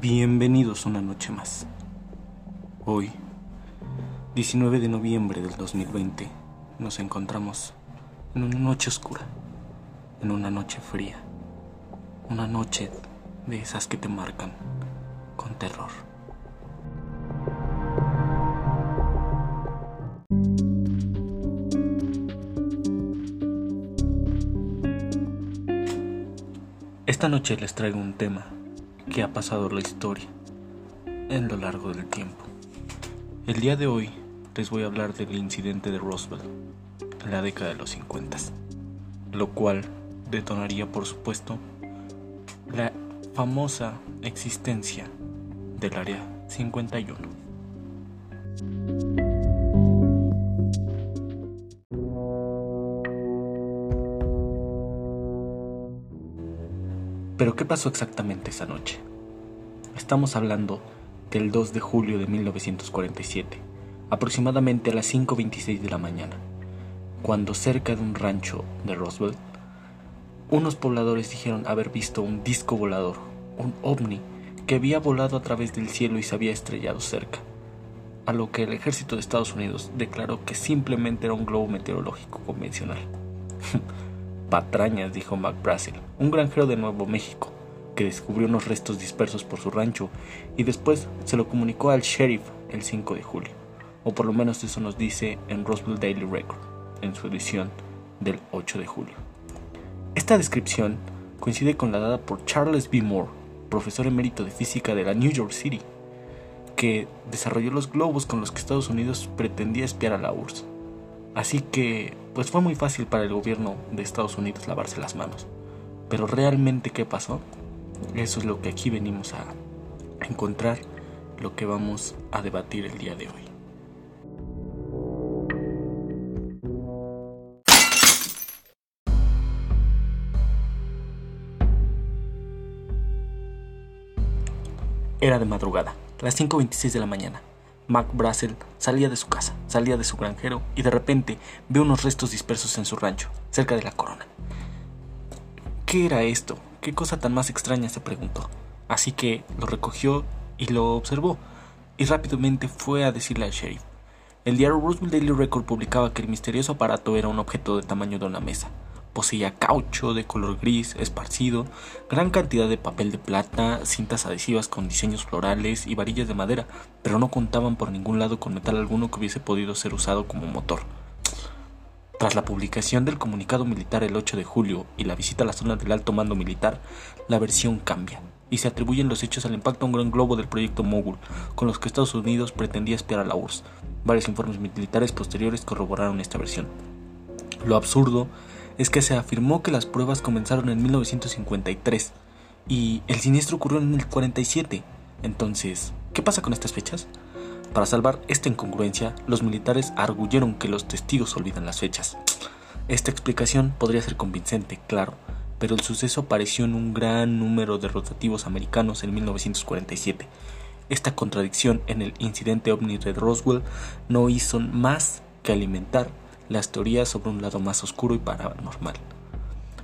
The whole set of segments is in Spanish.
Bienvenidos una noche más. Hoy, 19 de noviembre del 2020, nos encontramos en una noche oscura, en una noche fría, una noche de esas que te marcan con terror. Esta noche les traigo un tema que ha pasado la historia en lo largo del tiempo. El día de hoy les voy a hablar del incidente de Roswell en la década de los 50, lo cual detonaría por supuesto la famosa existencia del Área 51. Pero ¿qué pasó exactamente esa noche? Estamos hablando del 2 de julio de 1947, aproximadamente a las 5.26 de la mañana, cuando cerca de un rancho de Roswell, unos pobladores dijeron haber visto un disco volador, un ovni, que había volado a través del cielo y se había estrellado cerca, a lo que el ejército de Estados Unidos declaró que simplemente era un globo meteorológico convencional. Patrañas, dijo Mac un granjero de Nuevo México, que descubrió unos restos dispersos por su rancho y después se lo comunicó al sheriff el 5 de julio, o por lo menos eso nos dice en Roswell Daily Record, en su edición del 8 de julio. Esta descripción coincide con la dada por Charles B. Moore, profesor emérito de física de la New York City, que desarrolló los globos con los que Estados Unidos pretendía espiar a la URSS. Así que, pues fue muy fácil para el gobierno de Estados Unidos lavarse las manos. Pero realmente, ¿qué pasó? Eso es lo que aquí venimos a encontrar, lo que vamos a debatir el día de hoy. Era de madrugada, las 5.26 de la mañana. Mac Brassel salía de su casa, salía de su granjero y de repente ve unos restos dispersos en su rancho, cerca de la corona. ¿Qué era esto? ¿Qué cosa tan más extraña? se preguntó. Así que lo recogió y lo observó, y rápidamente fue a decirle al sheriff. El diario Roswell Daily Record publicaba que el misterioso aparato era un objeto de tamaño de una mesa, Poseía caucho de color gris esparcido, gran cantidad de papel de plata, cintas adhesivas con diseños florales y varillas de madera, pero no contaban por ningún lado con metal alguno que hubiese podido ser usado como motor. Tras la publicación del comunicado militar el 8 de julio y la visita a la zona del alto mando militar, la versión cambia y se atribuyen los hechos al impacto a un gran globo del proyecto Mogul, con los que Estados Unidos pretendía espiar a la URSS. Varios informes militares posteriores corroboraron esta versión. Lo absurdo es que se afirmó que las pruebas comenzaron en 1953 y el siniestro ocurrió en el 47. Entonces, ¿qué pasa con estas fechas? Para salvar esta incongruencia, los militares arguyeron que los testigos olvidan las fechas. Esta explicación podría ser convincente, claro, pero el suceso apareció en un gran número de rotativos americanos en 1947. Esta contradicción en el incidente ovni de Roswell no hizo más que alimentar las teorías sobre un lado más oscuro y paranormal.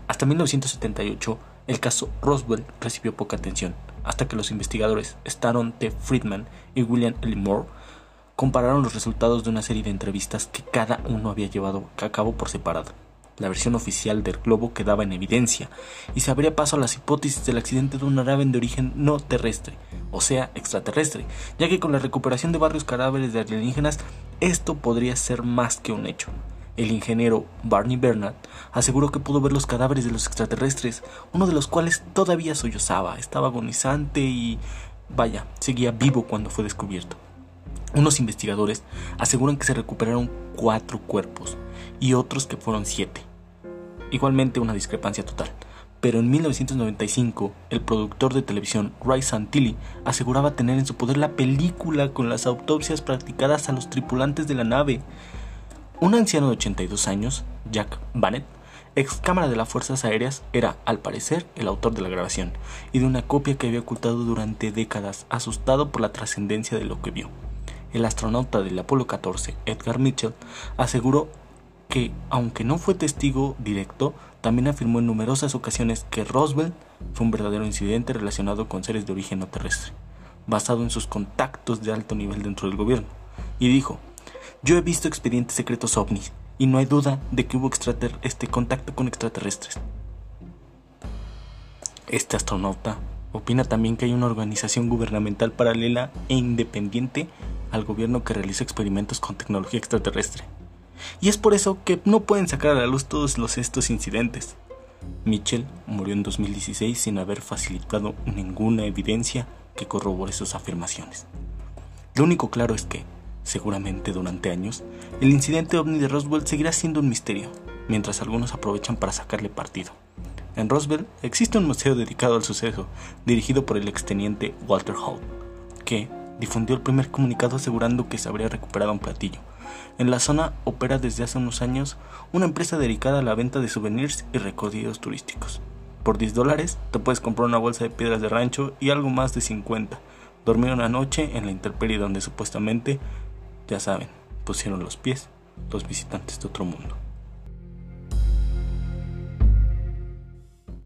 Hasta 1978, el caso Roswell recibió poca atención, hasta que los investigadores Staron T. Friedman y William L. Moore compararon los resultados de una serie de entrevistas que cada uno había llevado a cabo por separado. La versión oficial del globo quedaba en evidencia y se abría paso a las hipótesis del accidente de una nave de origen no terrestre, o sea, extraterrestre, ya que con la recuperación de varios cadáveres de alienígenas esto podría ser más que un hecho. El ingeniero Barney Bernard aseguró que pudo ver los cadáveres de los extraterrestres, uno de los cuales todavía sollozaba, estaba agonizante y, vaya, seguía vivo cuando fue descubierto. Unos investigadores aseguran que se recuperaron cuatro cuerpos y otros que fueron siete. Igualmente una discrepancia total. Pero en 1995, el productor de televisión Ray Santilli aseguraba tener en su poder la película con las autopsias practicadas a los tripulantes de la nave. Un anciano de 82 años, Jack Bannett, ex cámara de las Fuerzas Aéreas, era, al parecer, el autor de la grabación y de una copia que había ocultado durante décadas, asustado por la trascendencia de lo que vio. El astronauta del Apolo 14, Edgar Mitchell, aseguró que, aunque no fue testigo directo, también afirmó en numerosas ocasiones que Roswell fue un verdadero incidente relacionado con seres de origen no terrestre. basado en sus contactos de alto nivel dentro del gobierno, y dijo, yo he visto expedientes secretos ovnis, y no hay duda de que hubo este contacto con extraterrestres. Este astronauta opina también que hay una organización gubernamental paralela e independiente al gobierno que realiza experimentos con tecnología extraterrestre. Y es por eso que no pueden sacar a la luz todos los estos incidentes. Mitchell murió en 2016 sin haber facilitado ninguna evidencia que corrobore sus afirmaciones. Lo único claro es que, seguramente durante años, el incidente ovni de Roswell seguirá siendo un misterio, mientras algunos aprovechan para sacarle partido. En Roswell existe un museo dedicado al suceso, dirigido por el exteniente Walter Hall, que difundió el primer comunicado asegurando que se habría recuperado un platillo. En la zona opera desde hace unos años una empresa dedicada a la venta de souvenirs y recorridos turísticos. Por 10 dólares te puedes comprar una bolsa de piedras de rancho y algo más de 50. Dormir una noche en la intemperie donde supuestamente, ya saben, pusieron los pies los visitantes de otro mundo.